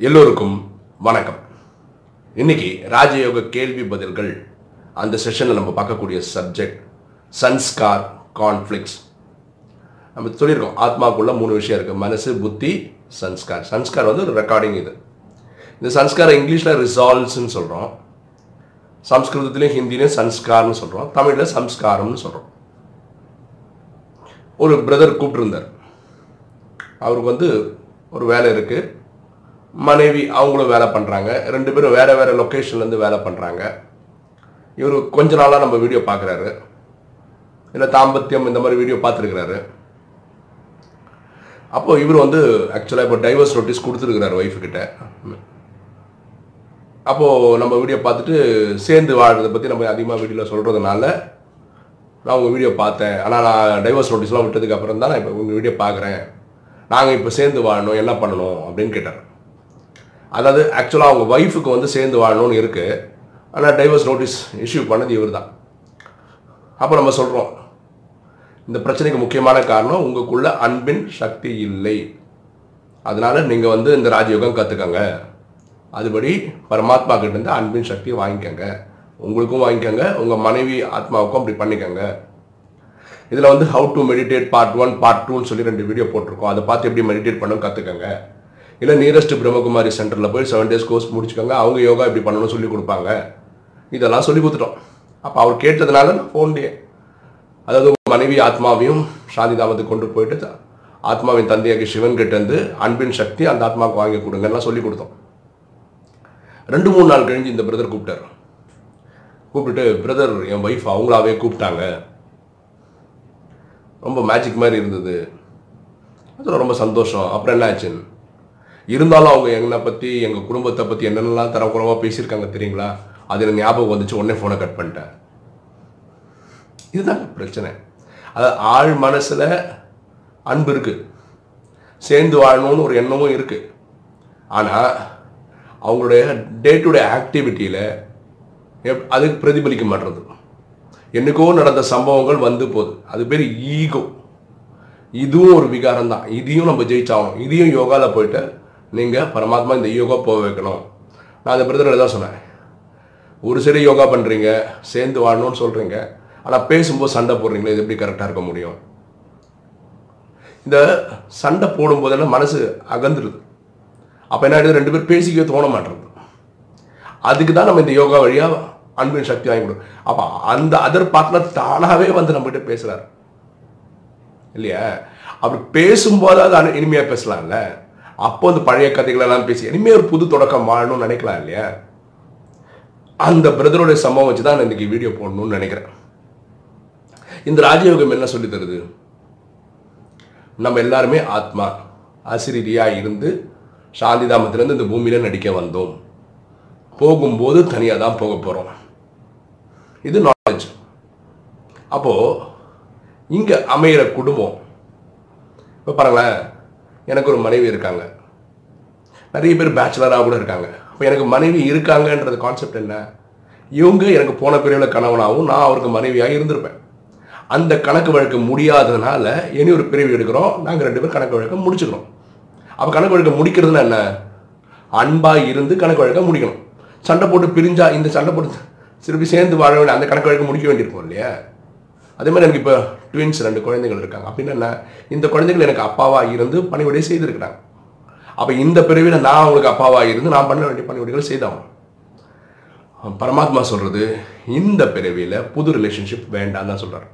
எல்லோருக்கும் வணக்கம். இன்னைக்கு ராஜயோக கேள்வி பதில்கள் அந்த செஷனில் நம்ம பார்க்கக்கூடிய சப்ஜெக்ட் சன்ஸ்கார் கான்ஃப்ளிக்ஸ் நம்ம சொல்லியிருக்கோம் ஆத்மாக்குள்ள மூணு விஷயம் இருக்குது மனசு புத்தி சன்ஸ்கார். சன்ஸ்கார் வந்து ஒரு ரெக்கார்டிங் இது. இந்த சன்ஸ்காரை இங்கிலீஷில் ரிசால்வ்ஸ்னு சொல்கிறோம் சம்ஸ்கிருதத்துலேயும் ஹிந்திலையும் சன்ஸ்கார்னு சொல்கிறோம் தமிழில் சம்ஸ்காரம்னு சொல்கிறோம் ஒரு பிரதர் கூப்பிட்டுருந்தார். அவருக்கு வந்து ஒரு வேலை இருக்குது மனைவி அவங்களும் வேலை பண்ணுறாங்க ரெண்டு பேரும் வேறு வேறு லொக்கேஷன்லேருந்து வேலை பண்ணுறாங்க இவர் கொஞ்ச நாளாக நம்ம வீடியோ பார்க்குறாரு. இல்லை தாம்பத்தியம் இந்த மாதிரி வீடியோ பார்த்துருக்குறாரு. அப்போது இவர் வந்து ஆக்சுவலாக இப்போ டைவர்ஸ் நோட்டீஸ் கொடுத்துருக்கிறாரு ஒய்ஃபுக்கிட்ட அப்போது நம்ம வீடியோ பார்த்துட்டு சேர்ந்து வாழ்கிறத பற்றி நம்ம அதிகமாக வீடியோவில் சொல்கிறதுனால நான் உங்கள் வீடியோ பார்த்தேன். ஆனால் நான் டைவர்ஸ் நோட்டீஸ்லாம் விட்டதுக்கு அப்புறம் தான் நான் இப்போ உங்கள் வீடியோ பார்க்குறேன். நாங்கள் இப்போ சேர்ந்து வாழணும் என்ன பண்ணணும் அப்படின்னு கேட்டார். அதாவது ஆக்சுவலாக அவங்க ஒய்ஃபுக்கு வந்து சேர்ந்து வாழணும்னு இருக்குது ஆனால் டைவர்ஸ் நோட்டீஸ் இஷ்யூ பண்ணது இவர் தான் அப்போ நம்ம சொல்கிறோம் இந்த பிரச்சனைக்கு முக்கியமான காரணம் உங்களுக்குள்ள அன்பின் சக்தி இல்லை. அதனால் நீங்கள் வந்து இந்த ராஜயோகம் கற்றுக்கங்க அதுபடி பரமாத்மா கிட்ட இருந்து அன்பின் சக்தியை வாங்கிக்கோங்க. உங்களுக்கும் வாங்கிக்கோங்க உங்கள் மனைவி ஆத்மாவுக்கும் அப்படி பண்ணிக்கோங்க. இதில் வந்து how to meditate part one part டூன்னு சொல்லி ரெண்டு வீடியோ போட்டிருக்கோம். அதை பார்த்து எப்படி மெடிடேட் பண்ணணும் கற்றுக்கங்க இல்லை நியரஸ்ட் பிரம்மகுமாரி சென்டரில் போய் செவன் டேஸ் கோர்ஸ் முடிச்சுக்கோங்க. அவங்க யோகா இப்படி பண்ணணும்னு சொல்லி கொடுப்பாங்க. இதெல்லாம் சொல்லி கொடுத்துட்டோம். அப்போ அவர் கேட்டதுனால நான் ஃபோன்லேயே அதாவது உங்கள் மனைவி ஆத்மாவையும் சாந்தி தாமத்துக்கு கொண்டு போயிட்டு ஆத்மாவின் தந்தையாகி சிவன் கிட்ட இருந்து அன்பின் சக்தி அந்த ஆத்மாவுக்கு வாங்கி கொடுங்கலாம் சொல்லி கொடுத்தோம். ரெண்டு மூணு நாள் கழிஞ்சு இந்த பிரதர் கூப்பிட்டார். கூப்பிட்டுட்டு பிரதர் என் ஒய்ஃப் அவங்களாவே கூப்பிட்டாங்க. ரொம்ப மேஜிக் மாதிரி இருந்தது. அதில் ரொம்ப சந்தோஷம். அப்புறம் என்ன ஆச்சுன்னு இருந்தாலும் அவங்க என்னை பற்றி எங்கள் குடும்பத்தை பற்றி என்னென்னலாம் தரக்குறவாக பேசியிருக்காங்க தெரியுங்களா? அது எனக்கு ஞாபகம் வந்துச்சு. உடனே ஃபோனை கட் பண்ணிட்டேன். இதுதான் பிரச்சனை. அதாவது ஆழ் மனசில் அன்பு இருக்குது சேர்ந்து வாழணும்னு ஒரு எண்ணமும் இருக்குது ஆனால் அவங்களுடைய டே டு டே ஆக்டிவிட்டியில் எப் அதுக்கு பிரதிபலிக்க மாட்டுறது. என்னைக்கோ நடந்த சம்பவங்கள் வந்து போகுது. அது பேர் ஈகோ இதுவும் ஒரு விகாரம் தான். இதையும் நம்ம ஜெயிச்சாகணும். இதையும் யோகாவில் போயிட்டு நீங்கள் பரமாத்மா இந்த யோகா போக வைக்கணும். நான் அந்த பிரதர் தான் சொன்னேன். ஒரு சரி யோகா பண்ணுறீங்க சேர்ந்து வாழணும்னு சொல்கிறீங்க ஆனால் பேசும்போது சண்டை போடுறீங்களே இது எப்படி கரெக்டாக இருக்க முடியும்? இந்த சண்டை போடும்போதெல்லாம் மனசு அகந்துடுது அப்போ என்ன ஆகிடுது ரெண்டு பேர் பேசிக்க தோண மாட்டேறது அதுக்கு தான் நம்ம இந்த யோகா வழியாக அன்பின் சக்தி வாங்கி கொடுக்கும் அப்போ அந்த அதர் பார்ட்னர் தானாகவே வந்து நம்மகிட்ட பேசுகிறார் இல்லையா? அப்படி பேசும்போது அது அனு- இனிமையா பேசலாம்ல? அப்போ அந்த பழைய கதைகளெல்லாம் பேசி இனிமேல் ஒரு புது தொடக்கம் வாழணும்னு நினைக்கலாம் இல்லையா? அந்த பிரதருடைய சம்பவம் வச்சு தான் நான் இன்னைக்கு வீடியோ போடணும்னு நினைக்கிறேன். இந்த ராஜயோகம் என்ன சொல்லி தருது? நம்ம எல்லாருமே ஆத்மா அசிரியாக இருந்து சாந்திதாமத்திலேருந்து இந்த பூமியில நடிக்க வந்தோம். போகும்போது தனியாக தான் போக போகிறோம் இது நாலேஜ் அப்போது இங்கே அமையிற குடும்பம் இப்போ பாருங்களேன் எனக்கு ஒரு மனைவி இருக்காங்க. நிறைய பேர் பேச்சுலராக கூட இருக்காங்க. அப்போ எனக்கு மனைவி இருக்காங்கன்றது கான்செப்ட் என்ன? இவங்க எனக்கு போன பிரிவில் கணவனாகவும் நான் அவருக்கு மனைவியாக இருந்திருப்பேன். அந்த கணக்கு வழக்கு முடியாததுனால இனி ஒரு பிரிவு எடுக்கிறோம். நாங்கள் ரெண்டு பேரும் கணக்கு வழக்கை முடிச்சுக்கிறோம். அப்போ கணக்கு வழக்கை முடிக்கிறதுனா என்ன? அன்பாக இருந்து கணக்கு வழக்கை முடிக்கணும். சண்டை போட்டு பிரிஞ்சா இந்த சண்டை போட்டு திருப்பி சேர்ந்து வாழ வேண்டிய அந்த கணக்கு வழக்கு முடிக்க வேண்டியிருக்கும் இல்லையா? அதே மாதிரி எனக்கு இப்போ ட்வின்ஸ் ரெண்டு குழந்தைகள் இருக்காங்க. அப்படின்னு என்ன இந்த குழந்தைகள் எனக்கு அப்பாவாக இருந்து பணிவிடை செய்திருக்கிறாங்க. அப்போ இந்த பிறவியில் நான் அவங்களுக்கு அப்பாவாக இருந்து நான் பண்ண வேண்டிய பணிவிடைகள் செய்தாகணும் பரமாத்மா சொல்கிறது இந்த பிறவியில் புது ரிலேஷன்ஷிப் வேண்டாம் தான் சொல்கிறார்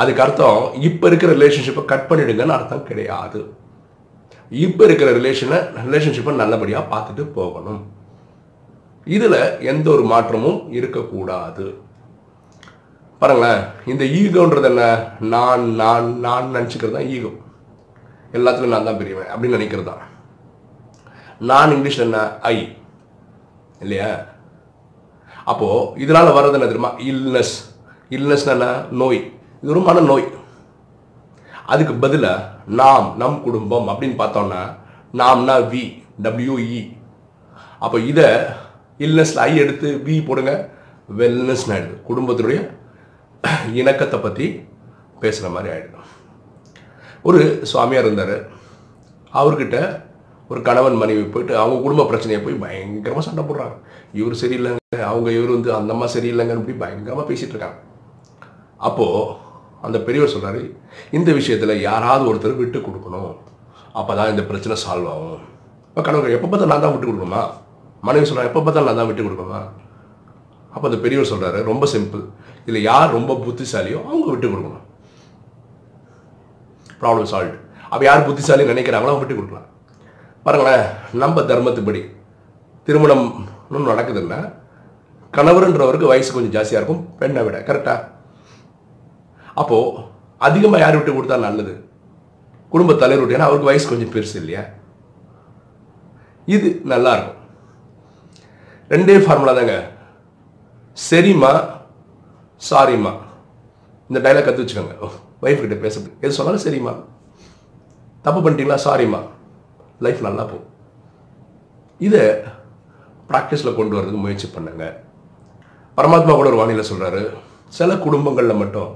அதுக்கு அர்த்தம் இப்போ இருக்கிற ரிலேஷன்ஷிப்பை கட் பண்ணிடுங்கன்னு அர்த்தம் கிடையாது. இப்போ இருக்கிற ரிலேஷனை ரிலேஷன்ஷிப்பை நல்லபடியாக பார்த்துட்டு போகணும். இதில் எந்த ஒரு மாற்றமும் இருக்கக்கூடாது. பாருங்களேன் இந்த ஈகோன்றது என்ன? நான் நான் நான் நினச்சிக்கிறது தான் ஈகோ. எல்லாத்துலையும் நான் தான் பெரியவன் அப்படின்னு நினைக்கிறது தான். நான் இங்கிலீஷில் என்ன? ஐ. இல்லையா? அப்போது இதனால் வர்றது என்ன தெரியுமா? இல்னஸ் இல்னஸ்னா என்ன? நோய். இது ஒரு மன நோய். அதுக்கு பதிலாக நாம் நம் குடும்பம் அப்படின்னு பார்த்தோம்னா நாம்னா வி டபிள்யூஇ அப்போ இதை இல்னஸில் ஐ எடுத்து வி போடுங்க வெல்னஸ் ஆகிடுது குடும்பத்தினுடைய இணக்கத்தை பற்றி பேசுகிற மாதிரி ஆகிடும் ஒரு சுவாமியார் இருந்தார். அவர்கிட்ட ஒரு கணவன் மனைவி போயிட்டு அவங்க குடும்ப பிரச்சனையை போய் பயங்கரமாக சண்டை போடுறாங்க. இவர் சரியில்லைங்க அவங்க இவர் வந்து அந்த அம்மா சரியில்லைங்கன்னு போய் பயங்கரமாக பேசிகிட்டு இருக்காங்க. அப்போது அந்த பெரியவர் சொல்கிறாரு இந்த விஷயத்தில் யாராவது ஒருத்தர் விட்டு கொடுக்கணும். அப்போ தான் இந்த பிரச்சனை சால்வ் ஆகும். இப்போ கணவர் எப்போ பார்த்தா நான் தான் விட்டு கொடுக்கணுமா? மனைவி சொல்கிறாங்க எப்போ பார்த்தா நான் தான் விட்டு கொடுக்கணுமா? அப்போ அந்த பெரியவர் சொல்கிறாரு ரொம்ப சிம்பிள் இதில் யார் ரொம்ப புத்திசாலியோ அவங்க விட்டு கொடுக்கணும் ப்ராப்ளம் சால்வ் அப்போ யார் புத்திசாலி நினைக்கிறாங்களோ அவங்க விட்டு கொடுக்கலாம். பாருங்களேன் நம்ம தர்மத்துப்படி திருமணம் இன்னும் நடக்குதுன்னா கணவர்ன்றவருக்கு வயசு கொஞ்சம் ஜாஸ்தியாக இருக்கும் பெண்ணை விட கரெக்டாக அப்போது அதிகமாக யார் விட்டு கொடுத்தா நல்லது? குடும்ப தலைவர் விட்டு ஏன்னா அவருக்கு வயசு கொஞ்சம் பெருசு இல்லையா? இது நல்லாயிருக்கும் ரெண்டே ஃபார்முலா தாங்க. சரிம்மா சாரிம்மா இந்த டைலாக் கற்று வச்சுக்கோங்க. ஒய்ஃப் கிட்ட பேசுறது எது சொன்னாலும் சரிம்மா தப்பு பண்ணிட்டீங்களா? சாரிம்மா லைஃப் நல்லா போகும். இதை ப்ராக்டிஸில் கொண்டு வரதுக்கு முயற்சி பண்ணுங்க. பரமாத்மா கூட ஒரு வானிலை சொல்கிறாரு சில குடும்பங்களில் மட்டும்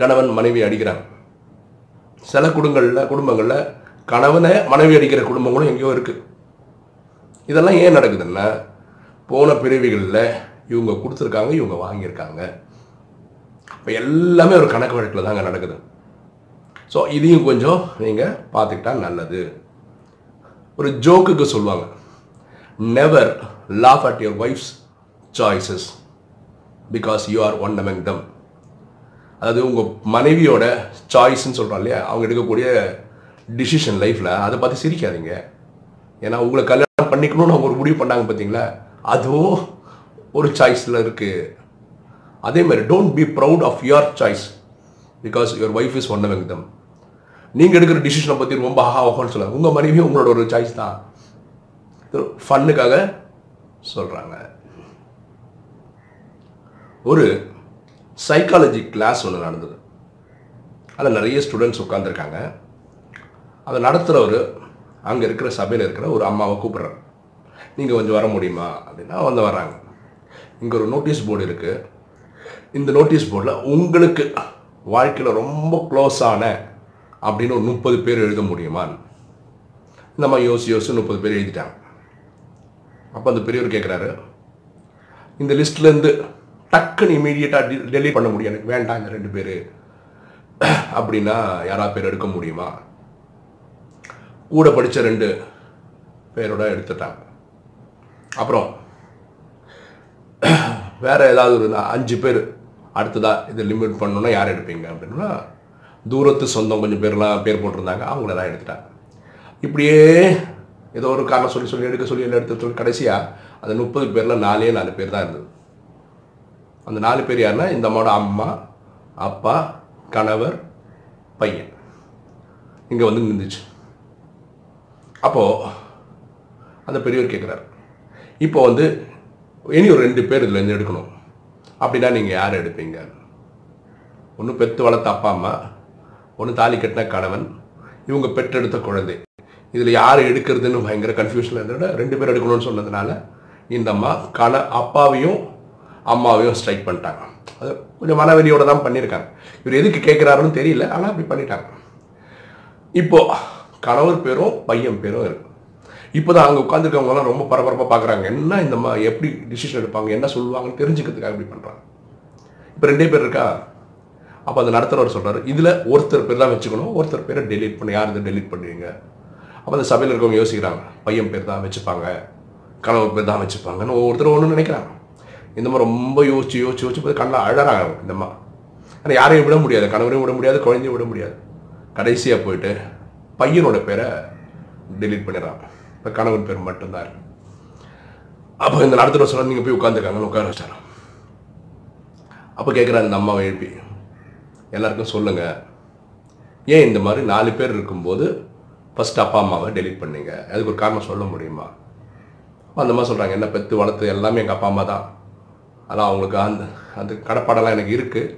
கணவன் மனைவி அடிக்கிறாங்க. சில குடும்பங்களில் குடும்பங்களில் கணவனை மனைவி அடிக்கிற குடும்பங்களும் எங்கேயோ இருக்குது இதெல்லாம் ஏன் நடக்குதுன்னா போன பிறவிகளில் இவங்க கொடுத்துருக்காங்க இவங்க வாங்கியிருக்காங்க. இப்போ எல்லாமே ஒரு கணக்கு வழக்கில் தாங்க நடக்குது. ஸோ இதையும் கொஞ்சம் நீங்கள் பார்த்துக்கிட்டா நல்லது. ஒரு ஜோக்குக்கு சொல்லுவாங்க. Never laugh at your wife's choices because you are one among them அதாவது உங்கள் மனைவியோட சாய்ஸ்ன்னு சொல்கிறோம் இல்லையா? அவங்க எடுக்கக்கூடிய டிசிஷன் லைஃப்பில் அதை பார்த்து சிரிக்காதீங்க. ஏன்னா உங்களை கல்யாணம் பண்ணிக்கணும்னு அவங்க ஒரு முடிவு பண்ணாங்க பார்த்தீங்களா? அதுவும் ஒரு சாய்ஸில் இருக்குது அதே மாதிரி don't be proud of your choice because your wife is one among them நீங்கள் எடுக்கிற டிசிஷனை பற்றி ரொம்ப ஆஹா ஓஹோன்னு சொல்லுவாங்க உங்கள் மனைவி உங்களோட ஒரு சாய்ஸ் தான். ஃபன்னுக்காக சொல்கிறாங்க ஒரு சைக்காலஜி கிளாஸ் ஒன்று நடந்தது. அதில் நிறைய ஸ்டூடெண்ட்ஸ் உட்காந்துருக்காங்க அதை நடத்துகிறவர் அங்கே இருக்கிற சபையில் இருக்கிற ஒரு அம்மாவை கூப்பிட்றாரு. நீங்கள் கொஞ்சம் வர முடியுமா? அப்படின்னா வந்து வராங்க இங்கே ஒரு நோட்டீஸ் போர்டு இருக்குது இந்த நோட்டீஸ் போர்டில் உங்களுக்கு வாழ்க்கையில் ரொம்ப க்ளோஸான அப்படின்னு ஒரு முப்பது பேர் எழுத முடியுமா? இந்த மாதிரி யோசி யோசி முப்பது பேர் எழுதிட்டாங்க. அப்போ அந்த பெரியவர் கேட்குறாரு இந்த லிஸ்ட்லேருந்து டக்குன்னு இமீடியட்டாக டெலிட் பண்ண முடியும். எனக்கு வேண்டாம் இந்த ரெண்டு பேர். அப்படின்னா யாரா பேர் எடுக்க முடியுமா? கூட படித்த ரெண்டு பேரோட எடுத்துட்டாங்க. அப்புறம் வேறு ஏதாவது ஒரு அஞ்சு பேர் அடுத்ததாக இதை லிமிட் பண்ணணும்னா யார் எடுப்பீங்க அப்படின்னா தூரத்து சொந்தம் கொஞ்சம் பேர்லாம் பேர் போட்டிருந்தாங்க அவங்களெல்லாம் எடுத்துட்டாங்க. இப்படியே ஏதோ ஒரு காரணம் சொல்லி சொல்லி எடுக்க சொல்லி எல்லாம் எடுத்து சொல்லி கடைசியாக அந்த முப்பது பேரில் நாலே நாலு பேர் தான் இருந்தது. அந்த நாலு பேர் யாருன்னா இந்த அம்மாவோட அம்மா அப்பா கணவர் பையன். இங்கே வந்து நின்றுச்சு. அப்போது அந்த பெரியவர் கேட்குறாரு இப்போ வந்து இனி ஒரு ரெண்டு பேர் இதுலேருந்து எடுக்கணும். அப்படின்னா நீங்கள் யார் எடுப்பீங்க? ஒன்று பெத்து வளர்த்த அப்பா அம்மா. ஒன்று தாலி கட்டின கணவன். இவங்க பெற்றெடுத்த குழந்தை. இதில் யார் எடுக்கிறதுன்னு பயங்கர கன்ஃபியூஷனில் இருந்தோட ரெண்டு பேர் எடுக்கணும்னு சொன்னதுனால இந்த அம்மா கண அப்பாவையும் அம்மாவையும் ஸ்ட்ரைக் பண்ணிட்டாங்க. அது கொஞ்சம் மனவெறியோடு தான் பண்ணியிருக்காங்க. இவர் எதுக்கு கேட்குறாருன்னு தெரியல ஆனால் அப்படி பண்ணிட்டாங்க. இப்போ கணவர் பேரும் பையன் பேரும் இருக்கு. இப்போ தான் அங்கே உட்காந்துருக்கவங்கலாம் ரொம்ப பரபரப்பாக பார்க்குறாங்க. என்ன இந்த மா எப்படி டிசிஷன் எடுப்பாங்க என்ன சொல்லுவாங்கன்னு தெரிஞ்சுக்கிறதுக்காக இப்படி பண்ணுறாங்க இப்போ ரெண்டே பேர் இருக்கா? அப்போ அந்த நடத்துகிறவர் சொல்கிறார் இதில் ஒருத்தர் பேர் தான் வச்சுக்கணும் ஒருத்தர் பேரை டெலீட் பண்ணி யார் இதை டெலீட் பண்ணுவீங்க? அப்போ அந்த சபையில் இருக்கவங்க யோசிக்கிறாங்க பையன் பேர் தான் வச்சுப்பாங்க கணவர் பேர் தான் வச்சுப்பாங்கன்னு ஒவ்வொருத்தரும் ஒன்று நினைக்கிறாங்க. இந்த மாதிரி ரொம்ப யோசிச்சு யோசிச்சு யோசிச்சு போய் கண்ணில் அழறாங்க இந்த மாதிரி ஆனால் யாரையும் விட முடியாது கணவரையும் விட முடியாது குழந்தையும் விட முடியாது. கடைசியாக போயிட்டு பையனோட பேரை டெலீட் பண்ணிடுறாங்க. இந்த கணவன் பேர் மட்டும்தான் இருக்கு. அப்போ இந்த நடத்துகிற சொல்ல நீங்கள் போய் உட்காந்துருக்காங்கன்னு உட்கார வச்சாராம் அப்போ கேட்குறாரு இந்த அம்மாவை எழுப்பி. எல்லாருக்கும் சொல்லுங்க. ஏன் இந்த மாதிரி நாலு பேர் இருக்கும்போது ஃபஸ்ட் அப்பா அம்மாவை டெலிட் பண்ணீங்க? அதுக்கு ஒரு காரணம் சொல்ல முடியுமா? அந்த மாதிரி சொல்கிறாங்க என்ன பெற்று வளர்த்து எல்லாமே எங்கள் அப்பா அம்மா தான். அதான் அவங்களுக்கு அந்த அந்த கடப்பாடெல்லாம் எனக்கு இருக்குது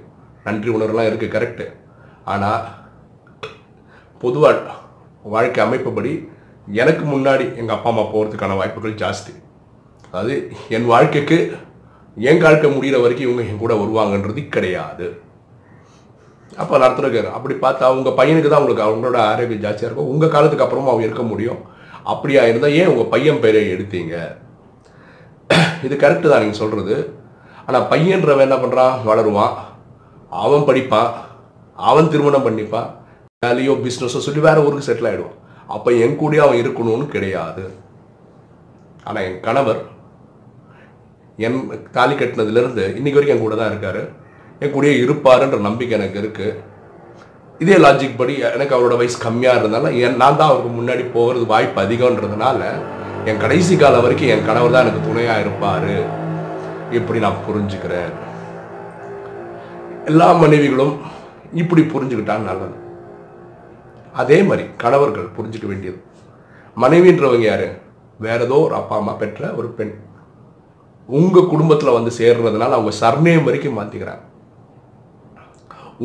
நன்றி உணர்வுலாம் இருக்குது கரெக்டு ஆனால் பொதுவாக வாழ்க்கை அமைப்புப்படி எனக்கு முன்னாடி எங்கள் அப்பா அம்மா போகிறதுக்கான வாய்ப்புகள் ஜாஸ்தி. அதாவது என் வாழ்க்கைக்கு என் வாழ்க்கை முடிகிற வரைக்கும் இவங்க என் கூட வருவாங்கன்றது கிடையாது. அப்போ நடத்துறக்காரு அப்படி பார்த்தா உங்கள் பையனுக்கு தான் உங்களுக்கு அவங்களோட ஆரோக்கியம் ஜாஸ்தியாக இருக்கும். உங்கள் காலத்துக்கு அப்புறமா அவங்க இருக்க முடியும். அப்படியா இருந்தால் ஏன் உங்கள் பையன் பேரை எடுத்தீங்க? இது கரெக்டு தான் நீங்கள் சொல்கிறது ஆனால் பையன்றவன் என்ன பண்ணுறான் வளருவான். அவன் படிப்பான். அவன் திருமணம் பண்ணிப்பான். வேலையோ பிஸ்னஸோ சொல்லி வேறு ஊருக்கு செட்டில் ஆகிடுவான் அப்போ என் கூடயே அவன் இருக்கணும்னு கிடையாது. ஆனால் என் கணவர் என் தாலி கட்டினதுலேருந்து இன்னைக்கு வரைக்கும் என் கூட தான் இருக்கார். என் கூடயே இருப்பாருன்ற நம்பிக்கை எனக்கு இருக்குது இதே லாஜிக் படி எனக்கு அவரோட வயசு கம்மியாக இருந்தாலும் என் நான் தான் அவருக்கு முன்னாடி போகிறது வாய்ப்பு அதிகம்ன்றதுனால என் கடைசி காலம் வரைக்கும் என் கணவர் தான் எனக்கு துணையாக இருப்பார். இப்படி நான் புரிஞ்சுக்கிறேன். எல்லா மனைவிகளும் இப்படி புரிஞ்சுக்கிட்டாங்க நல்லது. அதே மாதிரி கணவர்கள் புரிஞ்சுக்க வேண்டியது. மனைவின்றவங்க யாரு? வேற ஏதோ ஒரு அப்பா அம்மா பெற்ற ஒரு பெண். உங்கள் குடும்பத்தில் வந்து சேர்றதுனால அவங்க சர்ணயம் வரைக்கும் மாற்றிக்கிறாங்க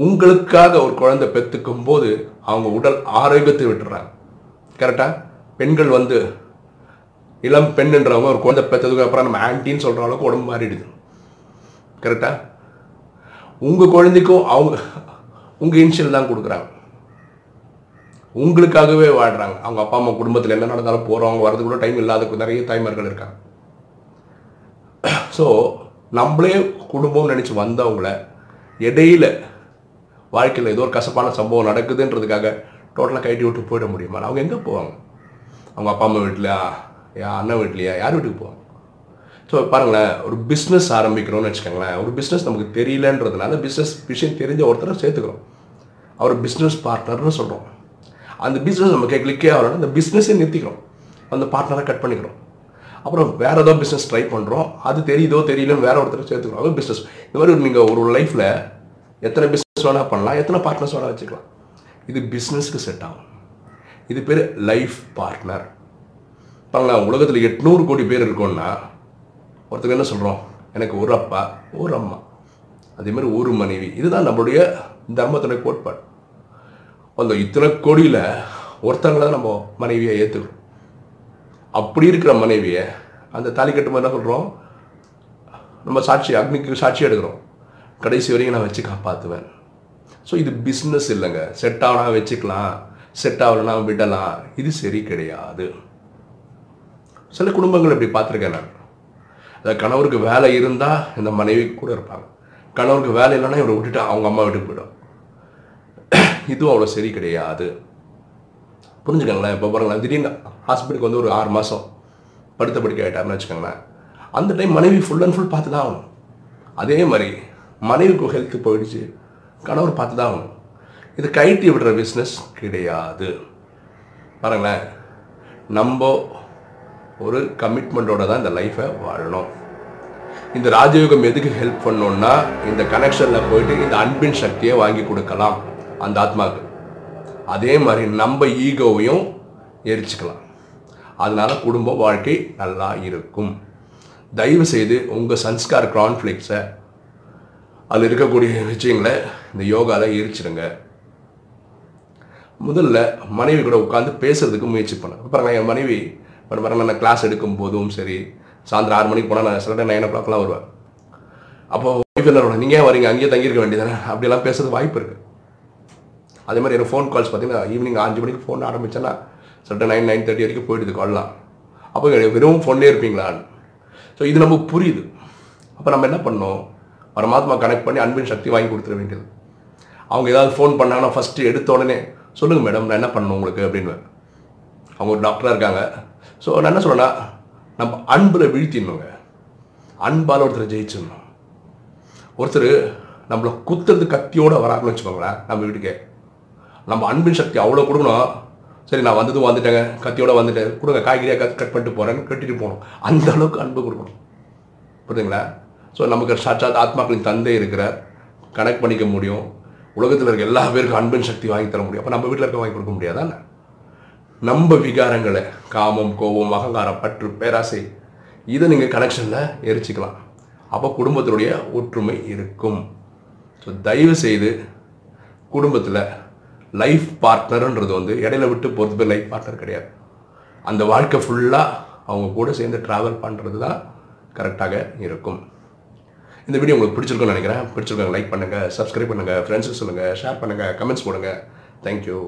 உங்களுக்காக ஒரு குழந்தை பெற்றுக்கும் போது அவங்க உடல் ஆரோக்கியத்தை விட்டுறாங்க. கரெக்டாக பெண்கள் வந்து இளம் பெண்ன்றவங்க ஒரு குழந்தை பெற்றதுக்கு அப்புறம் நம்ம ஆன்டின்னு சொல்கிற அளவுக்கு உடம்பு மாறிடுது. கரெக்டாக உங்கள் குழந்தைக்கும் அவங்க உங்கள் இன்ஷியல் தான் கொடுக்குறாங்க. உங்களுக்காகவே வாழ்கிறாங்க அவங்க அப்பா அம்மா குடும்பத்தில் என்ன நடந்தாலும் போகிறவங்க வரது கூட டைம் இல்லாத நிறைய தாய்மார்கள் இருக்காங்க. ஸோ நம்மளே குடும்பம் நினச்சி வந்தவங்கள இடையில வாழ்க்கையில் ஏதோ ஒரு கசப்பான சம்பவம் நடக்குதுன்றதுக்காக டோட்டலாக கைட்டி விட்டு போயிட முடியுமா? அவங்க எங்கே போவாங்க? அவங்க அப்பா அம்மா வீட்லையா என் அண்ணன் வீட்லையா யார் வீட்டுக்கு போவாங்க? ஸோ பாருங்களேன் ஒரு பிஸ்னஸ் ஆரம்பிக்கிறோம்னு வச்சுக்கோங்களேன் ஒரு பிஸ்னஸ் நமக்கு தெரியலன்றதுனால பிஸ்னஸ் விஷயம் தெரிஞ்ச ஒருத்தரை சேர்த்துக்கிறோம். அவர் பிஸ்னஸ் பார்ட்னர்னு சொல்கிறோம் அந்த பிஸ்னஸ் நமக்கு கிளிக்கே ஆகணும் அந்த பிஸ்னஸே நிறுத்திக்கிறோம். அந்த பார்ட்னரை கட் பண்ணிக்கிறோம். அப்புறம் வேற ஏதோ பிஸ்னஸ் ட்ரை பண்ணுறோம் அது தெரியுதோ தெரியலன்னு வேற ஒருத்தர் சேர்த்துக்கிறோம். அது பிஸ்னஸ் இந்த மாதிரி நீங்கள் ஒரு லைஃப்பில் எத்தனை பிஸ்னஸ் வேணால் பண்ணலாம் எத்தனை பார்ட்னர்ஸ் வேணால் வச்சுக்கலாம். இது பிஸ்னஸ்க்கு செட் ஆகும். இது பேர் லைஃப் பார்ட்னர் பாருங்களேன் உலகத்தில் எட்நூறு கோடி பேர் இருக்கோம்னா ஒருத்தர் என்ன சொல்கிறோம் எனக்கு ஒரு அப்பா ஒரு அம்மா. அதேமாதிரி ஒரு மனைவி. இதுதான் நம்மளுடைய தர்மத்துடைய கோட்பாடு. அந்த இத்தனை கோடியில் ஒருத்தங்களை தான் நம்ம மனைவியை ஏற்றுக்கிறோம் அப்படி இருக்கிற மனைவியை அந்த தாலி கட்டும் என்ன சொல்கிறோம் நம்ம சாட்சி அக்னிக்கு சாட்சி எடுக்கிறோம். கடைசி வரைக்கும் நான் வச்சு காப்பாற்றுவேன் ஸோ இது பிஸ்னஸ் இல்லைங்க. செட் ஆகினா வச்சுக்கலாம். செட் ஆகலைன்னா விடலாம். இது சரி கிடையாது. சில குடும்பங்கள் இப்படி பார்த்துருக்கேன் நான். அதாவது கணவருக்கு வேலை இருந்தால் இந்த மனைவி கூட இருப்பாங்க. கணவருக்கு வேலை இல்லைன்னா இவரை விட்டுட்டு அவங்க அம்மா வீட்டுக்கு போயிடும். இதுவும் அவ்வளோ சரி கிடையாது. புரிஞ்சுக்கோங்களேன் இப்போ பாருங்களேன் திடீர்னு ஹாஸ்பிட்டலுக்கு வந்து ஒரு ஆறு மாதம் படுத்த படுக்க ஆகிட்டாருன்னு வச்சுக்கோங்களேன். அந்த டைம் மனைவி ஃபுல் அண்ட் ஃபுல் பார்த்து தான் ஆகணும். அதே மாதிரி மனைவிக்கு ஹெல்த்து போயிடுச்சு கணவர் பார்த்து தான் ஆகணும். இது கைட்டி விடுற பிஸ்னஸ் கிடையாது. பாருங்களேன் நம்ம ஒரு கமிட்மெண்ட்டோட தான் இந்த லைஃப்பை வாழணும். இந்த ராஜயோகம் எதுக்கு ஹெல்ப் பண்ணோன்னா இந்த கனெக்ஷனில் போயிட்டு இந்த அன்பின் சக்தியை வாங்கி கொடுக்கலாம். அந்த ஆத்மாவுக்கு அதே மாதிரி நம்ம ஈகோவையும் எரிச்சுக்கலாம். அதனால் குடும்ப வாழ்க்கை நல்லா இருக்கும். தயவு செய்து உங்கள் சன்ஸ்கார் கான்ஃப்ளிக்ஸை அதில் இருக்கக்கூடிய விஷயங்களை இந்த யோகாவில் எரிச்சிடுங்க முதல்ல மனைவி கூட உட்காந்து பேசுறதுக்கு முயற்சி பண்ணேன் பாருங்க என் மனைவி இப்போ பாருங்க நான் கிளாஸ் எடுக்கும் போதும் சரி சாயந்தரம் ஆறு மணிக்கு போனால் நான் சில டைம் நைன் ஓ கிளாக்லாம் வருவேன். அப்போ ஒய்ஃப் என்ன ஏன் வரீங்க? அங்கேயே தங்கியிருக்க வேண்டியதானே அப்படிலாம் பேசுறது வாய்ப்பு இருக்குது அதே மாதிரி எனக்கு ஃபோன் கால்ஸ் பார்த்தீங்கன்னா ஈவினிங் அஞ்சு மணிக்கு ஃபோன் ஆரம்பிச்சேன்னா சட்ட நைன் நைன் தேர்ட்டி வரைக்கும் போயிடுது கால்லாம் அப்போ வெறும் ஃபோன்லேயே இருப்பீங்களான்னு ஸோ இது நமக்கு புரியுது. அப்போ நம்ம என்ன பண்ணோம்? பரமாத்மா கனெக்ட் பண்ணி அன்பின் சக்தி வாங்கி கொடுத்துட வேண்டியது. அவங்க ஏதாவது ஃபோன் பண்ணாங்கன்னா ஃபஸ்ட்டு எடுத்த உடனே சொல்லுங்கள் மேடம் நான் என்ன பண்ணணும் உங்களுக்கு? அப்படின்னு. அவங்க ஒரு டாக்டராக இருக்காங்க. ஸோ நான் என்ன சொல்றேன்னா நம்ம அன்பில் வீழ்த்திடணுங்க. அன்பால் ஒருத்தரை ஜெயிச்சிடணும். ஒருத்தர் நம்மளை குத்துறது கத்தியோடு வராங்கன்னு வச்சுக்கோங்களேன் நம்ம வீட்டுக்கே. நம்ம அன்பின் சக்தி அவ்வளோ கொடுக்கணும். சரி நான் வந்ததும் வந்துட்டேங்க. கத்தியோட வந்துட்டேன். கொடுங்க காய்கறியாக கட் கட் பண்ணிட்டு போகிறேன்னு கட்டிட்டு போகணும். அந்த அளவுக்கு அன்பு கொடுக்கணும். புரியுதுங்களா? ஸோ நமக்கு சாட்சாத் ஆத்மாக்களின் தந்தை இருக்கிறார் கனெக்ட் பண்ணிக்க முடியும். உலகத்தில் இருக்க எல்லா பேருக்கும் அன்பின் சக்தி வாங்கி தர முடியும். அப்போ நம்ம வீட்டில் இருக்க வாங்கி கொடுக்க முடியாதானே நம்ம விகாரங்களை காமம் கோபம் அகங்காரம் பற்று பேராசை இதை நீங்கள் கனெக்ஷனில் எரிச்சிக்கலாம். அப்போ குடும்பத்தினுடைய ஒற்றுமை இருக்கும். ஸோ தயவு செய்து குடும்பத்தில் லைஃப் பார்ட்னர்ன்றது வந்து இடையில விட்டு போகிறது பேர் லைஃப் பார்ட்னர் கிடையாது. அந்த வாழ்க்கை ஃபுல்லாக அவங்க கூட சேர்ந்து ட்ராவல் பண்ணுறது தான் கரெக்டாக இருக்கும். இந்த வீடியோ உங்களுக்கு பிடிச்சிருக்கும்னு நினைக்கிறேன். பிடிச்சிருக்காங்க லைக் பண்ணுங்கள் சப்ஸ்கிரைப் பண்ணுங்கள் ஃப்ரெண்ட்ஸுக்கு சொல்லுங்கள் ஷேர் பண்ணுங்கள் கமெண்ட்ஸ் போடுங்கள் தேங்க்யூ